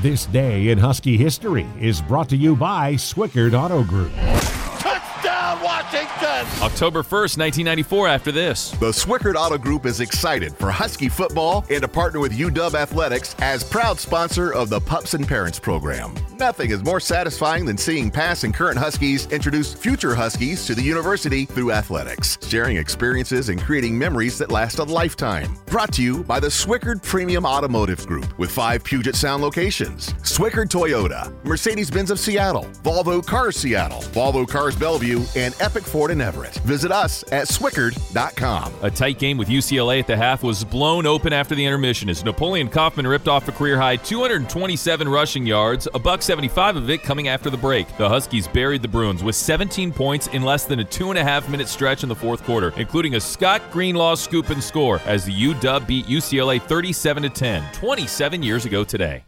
This day in Husky history is brought to you by Swickard Auto Group. Touchdown, Washington! October 1st, 1994, after this. The Swickard Auto Group is excited for Husky football and to partner with UW Athletics as proud sponsor of the Pups and Parents program. Nothing is more satisfying than seeing past and current Huskies introduce future Huskies to the university through athletics, sharing experiences and creating memories that last a lifetime. Brought to you by the Swickard Premium Automotive Group with five Puget Sound locations Swickard Toyota, Mercedes Benz of Seattle, Volvo Cars Seattle, Volvo Cars Bellevue, and Epic Ford in Everett. Visit us at Swickard.com. A tight game with UCLA at the half was blown open after the intermission as Napoleon Kaufman ripped off a career high 227 rushing yards, a buck 75 of it coming after the break. The Huskies buried the Bruins with 17 points in less than a two and a half minute stretch in the fourth quarter, including a Scott Greenlaw scoop and score as the UW beat UCLA 37 10, 27 years ago today.